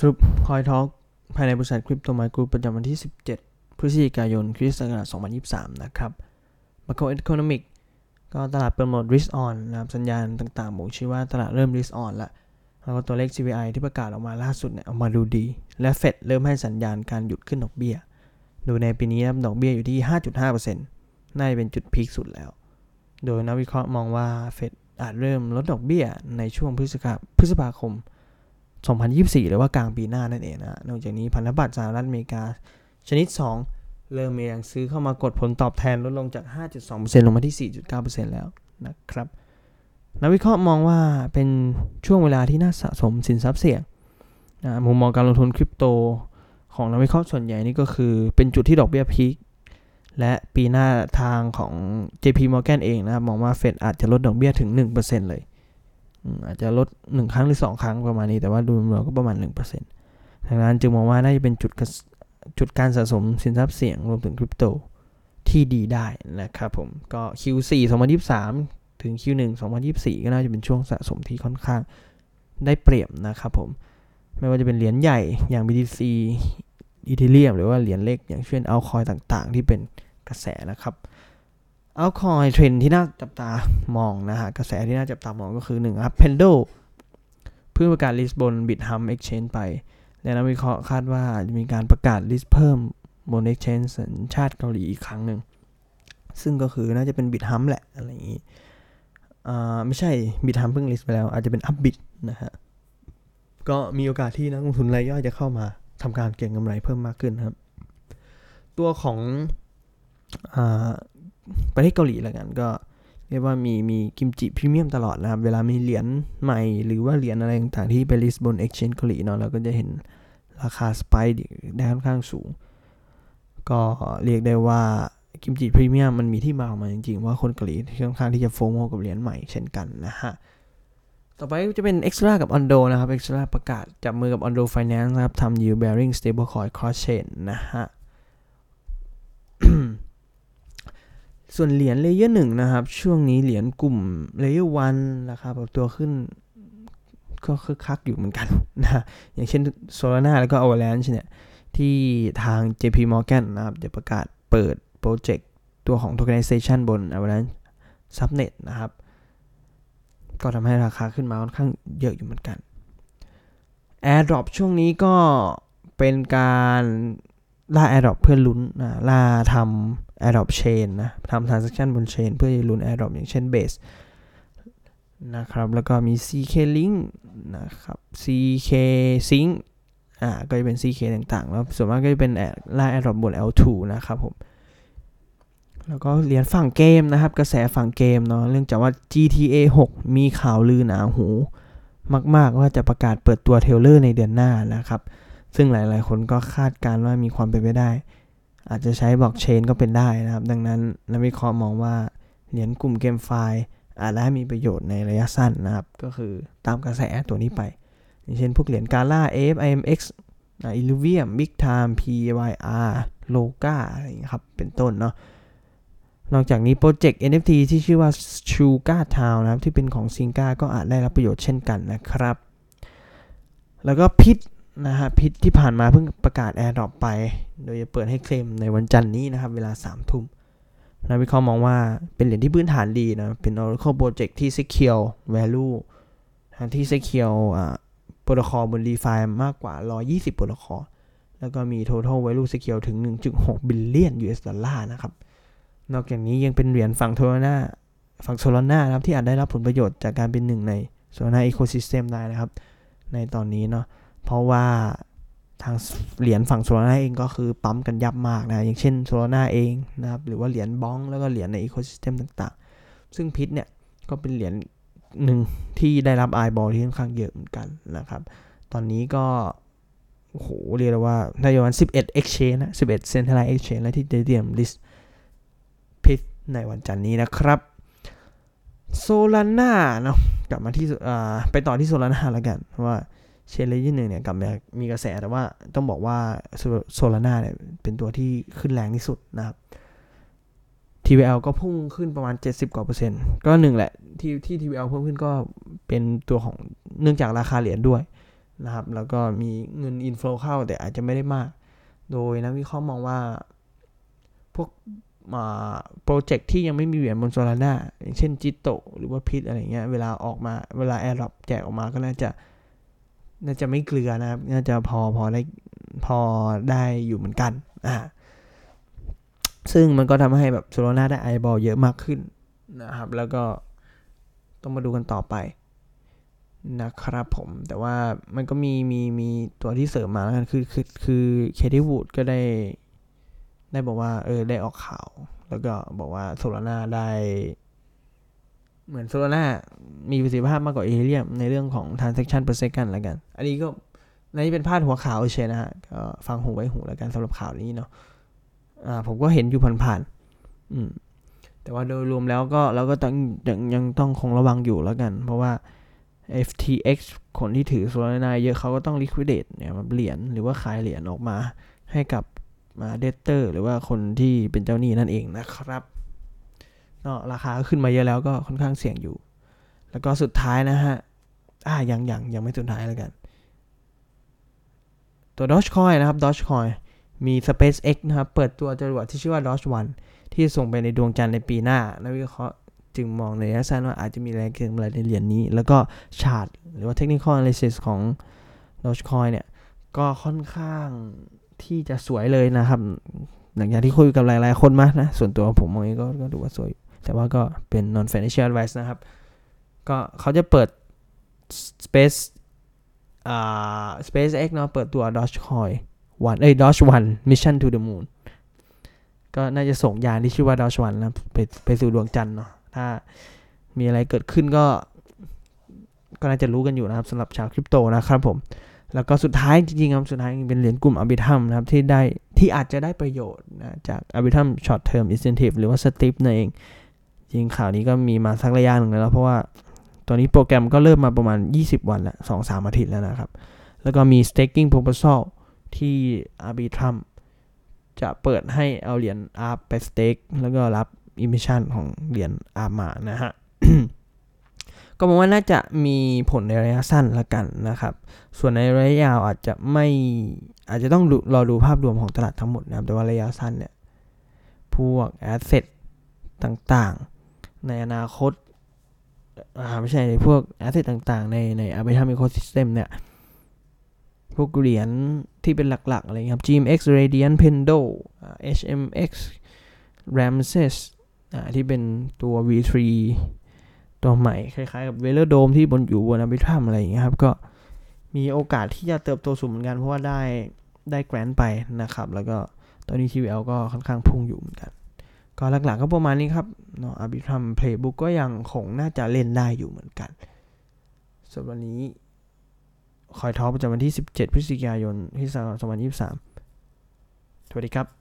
สรุปคอยทอล์กภายในบริษัทคริปโตไมกรูปประจำวันที่ 17 พฤศจิกายนคริสต์ศักราช2023 นะครับ Macro Economic ก็ตลาดเปิดโหมด risk on นะครับ สัญญาณต่างๆบ่งชี้ว่าตลาดเริ่ม risk on ละแล้วก็ตัวเลข CPI ที่ประกาศออกมาล่าสุดเนี่ยออกมาดูดี และเฟดเริ่มให้สัญญาณการหยุดขึ้นดอกเบี้ยดยในปีนี้ดอกเบี้ยอยู่ที่ 5.5%น่าจะเป็นจุดพีคสุดแล้ว โดยนักวิเคราะห์มองว่าเฟดอาจเริ่มลดดอกเบี้ยในช่วงพฤษภาพฤษภาคม 2024 หรือว่ากลางปีหน้านั่นเองนะนอกจากนี้พันธบัตรสหรัฐอเมริกา ชนิด 2 เริ่มมีแรงซื้อเข้ามากดผลตอบแทนลดลงจาก 5.2%ลงมาที่ 4.9%แล้วนะครับนักวิเคราะห์มองว่าเป็นช่วงเวลาที่น่าสะสมสินทรัพย์เสี่ยงนะมุมมองการลงทุนคริปโตของนักวิเคราะห์ส่วนใหญ่นี่ก็คือเป็นจุดที่ดอกเบี้ยพีคและปีหน้าทางของ JP Morgan เองนะมองว่าเฟดอาจจะลดดอกเบี้ยถึง 1%เลย อาจจะลด 1 ครั้งหรือ 2 ครั้งประมาณนี้ แต่ว่าดูรวมก็ประมาณ 1%ดังนั้นจึงมองว่าน่าจะเป็นจุดจุดการสะสมสินทรัพย์เสี่ยงรวมถึงคริปโตที่ดีได้นะครับผม ก็ Q4 2023 ถึง Q1 2024 ก็น่าจะเป็นช่วงสะสมที่ค่อนข้างได้เปรียบนะครับผม ไม่ว่าจะเป็นเหรียญใหญ่อย่าง BTC Ethereum หรือว่าเหรียญเล็กอย่างเช่นเอาคอยต่างๆ ที่เป็นกระแสนะครับ altcoin trend ที่น่าจับตามองนะฮะ กระแสที่น่าจับตามองก็คือ1ครับ Pendle เพิ่งประกาศ list บน Bithumb Exchange ไป และนักวิเคราะห์คาดว่าจะมีการประกาศ list เพิ่มบน exchange สัญชาติเกาหลีอีกครั้งหนึ่ง ซึ่งก็คือน่าจะเป็น Bithumb แหละ อะไรอย่างนี้อ่าไม่ใช่ Bithumb เพิ่ง list ไปแล้ว อาจจะเป็น Upbitนะฮะ ก็มีโอกาสที่นักลงทุนรายย่อยจะเข้ามาทำการเก็งกำไรเพิ่มมากขึ้นครับ ตัวของ ประเทศเกาหลีแล้วกัน ก็เรียกว่ามีมีกิมจิพรีเมียมตลอดนะครับ เวลามีเหรียญใหม่หรือว่าเหรียญอะไรต่างๆที่ไป list บน Exchange เกาหลีเนาะเราก็จะเห็นราคา spike ได้ค่อนข้างสูง ก็เรียกได้ว่ากิมจิพรีเมียมมันมีที่มาของมันจริงๆ ว่าคนเกาหลีค่อนข้างที่จะ FOMO กับเหรียญใหม่เช่นกันนะฮะต่อไปจะเป็น Axelar กับ Ondo นะครับ Extra ประกาศจับมือกับ Ondo Finance นะครับทำ yield bearing stablecoin cross chain นะฮะ ส่วนเหรียญ layer หนึ่งนะครับ ช่วงนี้เหรียญกลุ่ม layer one ราคาปรับตัวขึ้นก็คึกคักอยู่เหมือนกันนะอย่างเช่น Solana แล้วก็ Avalanche เนี่ย ที่ทาง JP Morgan นะครับ จะประกาศเปิดโปรเจกต์ตัวของ tokenization บน Avalanche Subnet นะครับ ก็ทำให้ราคาขึ้นมาค่อนข้างเยอะอยู่เหมือนกัน AirDrop ช่วงนี้ก็เป็นการล่า AirDrop เพื่อลุ้นนะล่าทำ AirDrop Chain นะทำ Transaction บน Chain เพื่อจะลุ้น AirDrop อย่างเช่น Base นะครับ แล้วก็มี CK Link นะครับ CK Sync อ่า ก็จะเป็น CK ต่างๆ แล้วส่วนมากก็จะเป็นไล่ AirDrop บน L2 นะครับผมแล้วก็เหรียญฝั่งเกมนะครับ กระแสฝั่งเกมเนาะเรื่องจากว่า GTA 6 มีข่าวลือหนาหู มากๆว่าจะประกาศเปิดตัวเทเลอร์ในเดือนหน้านะครับ ซึ่งหลายๆ คนก็คาดการว่ามีความเป็นไปได้ อาจจะใช้บล็อกเชนก็เป็นได้นะครับ ดังนั้นนักวิเคราะห์มองว่าเหรียญกลุ่มเกมไฟล์อาจจะมีประโยชน์ในระยะสั้นนะครับ ก็คือตามกระแสตัวนี้ไป อย่างเช่นพวกเหรียญกาล่า AFIMX อิลูเวียม Big Time PYR Loga อะไรอย่างนี้ครับ เป็นต้นเนาะนอกจากนี้โปรเจกต์ NFT ที่ชื่อว่า Sugar Town นะครับ ที่เป็นของซิงกาก็อาจได้รับประโยชน์เช่นกันนะครับ แล้วก็พิษ นะฮะพิษที่ผ่านมาเพิ่งประกาศ AirDrop ไป โดยจะเปิดให้เคลมในวันจันทร์นี้นะครับ เวลา3ทุ่มนักวิเคราะห์มองว่าเป็นเหรียญที่พื้นฐานดีนะ เป็น Oracle Project ที่ Secure Value ที่ Secure อ่าโปรโตคอลบน DeFi มากกว่า 120 โปรโตคอลแล้วก็มี Total Value Secured ถึง 1.6 billion US dollar นะครับ นอกจากนี้ยังเป็นเหรียญฝั่ง Solana ฝั่ง Solana นะครับ ที่อาจได้รับผลประโยชน์จากการเป็นหนึ่งใน Solana ecosystem ได้นะครับ ในตอนนี้เนาะ เพราะว่าทางเหรียญฝั่ง Solana เองก็คือปั๊มกันยับมากนะ อย่างเช่น Solana เองนะครับ หรือว่าเหรียญบ้องแล้วก็เหรียญในอีโคซิสเต็มต่างๆ ซึ่งพิษเนี่ยก็เป็นเหรียญหนึ่งที่ได้รับไอบอลที่ค่อนข้างเยอะเหมือนกันนะครับ ตอนนี้ก็โอ้โหเรียกว่าในวัน11 exchange นะ 11 centralized exchange และที่เตรียม list พิษในวันจันนี้นะครับโซลาร่าเนาะกลับมาที่ไปต่อที่โซลาร่าแล้วกันว่า เชนเลยี่หนึ่งเนี่ยกลับมีกระแสแต่ว่าต้องบอกว่า Solana เนี่ยเป็นตัวที่ขึ้นแรงที่สุดนะครับ TVL ก็พุ่งขึ้นประมาณ 70 กว่าเปอร์เซ็นต์ก็หนึ่งแหละที่ที่ TVL เพิ่มขึ้นก็เป็นตัวของเนื่องจากราคาเหรียญด้วยนะครับ แล้วก็มีเงิน inflow เข้าแต่อาจจะไม่ได้มาก โดยนักวิเคราะห์มองว่า พวก project ที่ยังไม่มีเหรียญบน Solana อย่างเช่น Jito หรือว่า Pyth อะไรเงี้ยเวลาออกมาเวลา airdrop แจกออกมาก็น่าจะ น่าจะไม่เกลือนะครับ น่าจะพอพอได้พอได้อยู่เหมือนกัน อ่า ซึ่งมันก็ทำให้แบบโซโลาร่าได้ไอบอลเยอะมากขึ้นนะครับ แล้วก็ต้องมาดูกันต่อไปนะครับผมแต่ว่ามันก็มีมีมีตัวที่เสริมมาแล้วกันคือคือคือเคที่วูดก็ได้ ได้บอกว่า เออได้ออกข่าว แล้วก็บอกว่าโซลาร่าได้ เหมือนโซลาร่ามีประสิทธิภาพมากกว่าเอเรียมในเรื่องของ transaction per second แล้วกัน อันนี้ก็ในนี้เป็นพาดหัวข่าวเฉยนะฮะก็ฟังหูไว้หูแล้วกันสำหรับข่าวนี้เนาะอ่าผมก็เห็นอยู่ผ่านๆอืมแต่ว่าโดยรวมแล้วก็เราก็ต้องยังยังต้องคงระวังอยู่แล้วกัน เพราะว่า FTX คนที่ถือโซลาร่าเยอะเขาก็ต้อง liquidate เนี่ยเหรียญหรือว่าขายเหรียญออกมาให้กับมาเดเตอร์ หรือว่าคนที่เป็นเจ้าหนี้นั่นเองนะครับ ก็ราคาขึ้นมาเยอะแล้วก็ค่อนข้างเสี่ยงอยู่ แล้วก็สุดท้ายนะฮะอ่ายังยังยังไม่สุดท้ายแล้วกัน ตัว Dogecoin นะครับ Dogecoin มี SpaceX นะครับ เปิดตัวจรวดที่ชื่อว่า Doge One ที่ส่งไปในดวงจันทร์ในปีหน้า นักวิเคราะห์จึงมองในระยะสั้นว่าอาจจะมีแรงเก็งกำไรในเหรียญนี้ แล้วก็ชาร์ตหรือว่า Technical Analysis ของ Dogecoin เนี่ย ก็ค่อนข้างที่จะสวยเลยนะครับ หลังจากที่คุยกับหลาย ๆ คนมานะ ส่วนตัวผมมองเองก็ดูว่าสวย แต่ว่าก็เป็น non financial advice นะครับ ก็เขาจะเปิด space อ่า SpaceX เนาะ เปิดตัว Dogecoin วันเอ้ย Doge One Mission to the Moon ก็น่าจะส่งยานที่ชื่อว่า Doge One นะไปไปสู่ดวงจันทร์เนาะ ถ้ามีอะไรเกิดขึ้นก็ ก็น่าจะรู้กันอยู่นะครับสำหรับชาวคริปโตนะครับผมแล้วก็สุดท้ายจริงๆครับสุดท้ายเป็นเหรียญกลุ่มอบิทัมนะครับที่ได้ที่อาจจะได้ประโยชน์นะจากอบิทัมช็อตเทอมอินเซนティブหรือว่าสติปนั่นเอง จริงข่าวนี้ก็มีมาสักระยะหนึ่งแล้ว เพราะว่าตัวนี้โปรแกรมก็เริ่มมาประมาณ 20 วันละสองสามอาทิตย์แล้วนะครับ แล้วก็มี staking proposal ที่ Arbitrum จะเปิดให้เอาเหรียญ ARB ไป stake แล้วก็รับ emission ของเหรียญ ARB มานะฮะก็มองว่าน่าจะมีผลในระยะสั้นละกันนะครับ ส่วนในระยะยาวอาจจะไม่อาจจะต้องรอดูภาพรวมของตลาดทั้งหมดนะครับ แต่ว่าระยะสั้นเนี่ย พวก asset ต่างๆ ในอนาคตอ่าไม่ใช่พวก asset ต่างๆ ในใน Arbitrum ecosystem เนี่ย พวกเหรียญที่เป็นหลัก ๆ อะไรครับ GMX Radiant Pendle HMX Ramses ที่เป็นตัว V3 ตัวใหม่ คล้าย ๆ กับเวลโดมที่บนอยู่บนอาบิทรัมอะไรอย่างเงี้ยครับ ก็มีโอกาสที่จะเติบโตสูงเหมือนกัน เพราะว่าได้ได้แกรนไปนะครับ แล้วก็ตอนนี้ TVL ก็ค่อนข้างพุ่งอยู่เหมือนกัน ก็หลักๆก็ประมาณนี้ครับเนาะอาบิทรัมเพลย์บุ๊กก็ยังคงน่าจะเล่นได้อยู่เหมือนกันสำหรับวันนี้คอยท้อปประจำวันที่ 17 พฤศจิกายนที่2023 สวัสดีครับ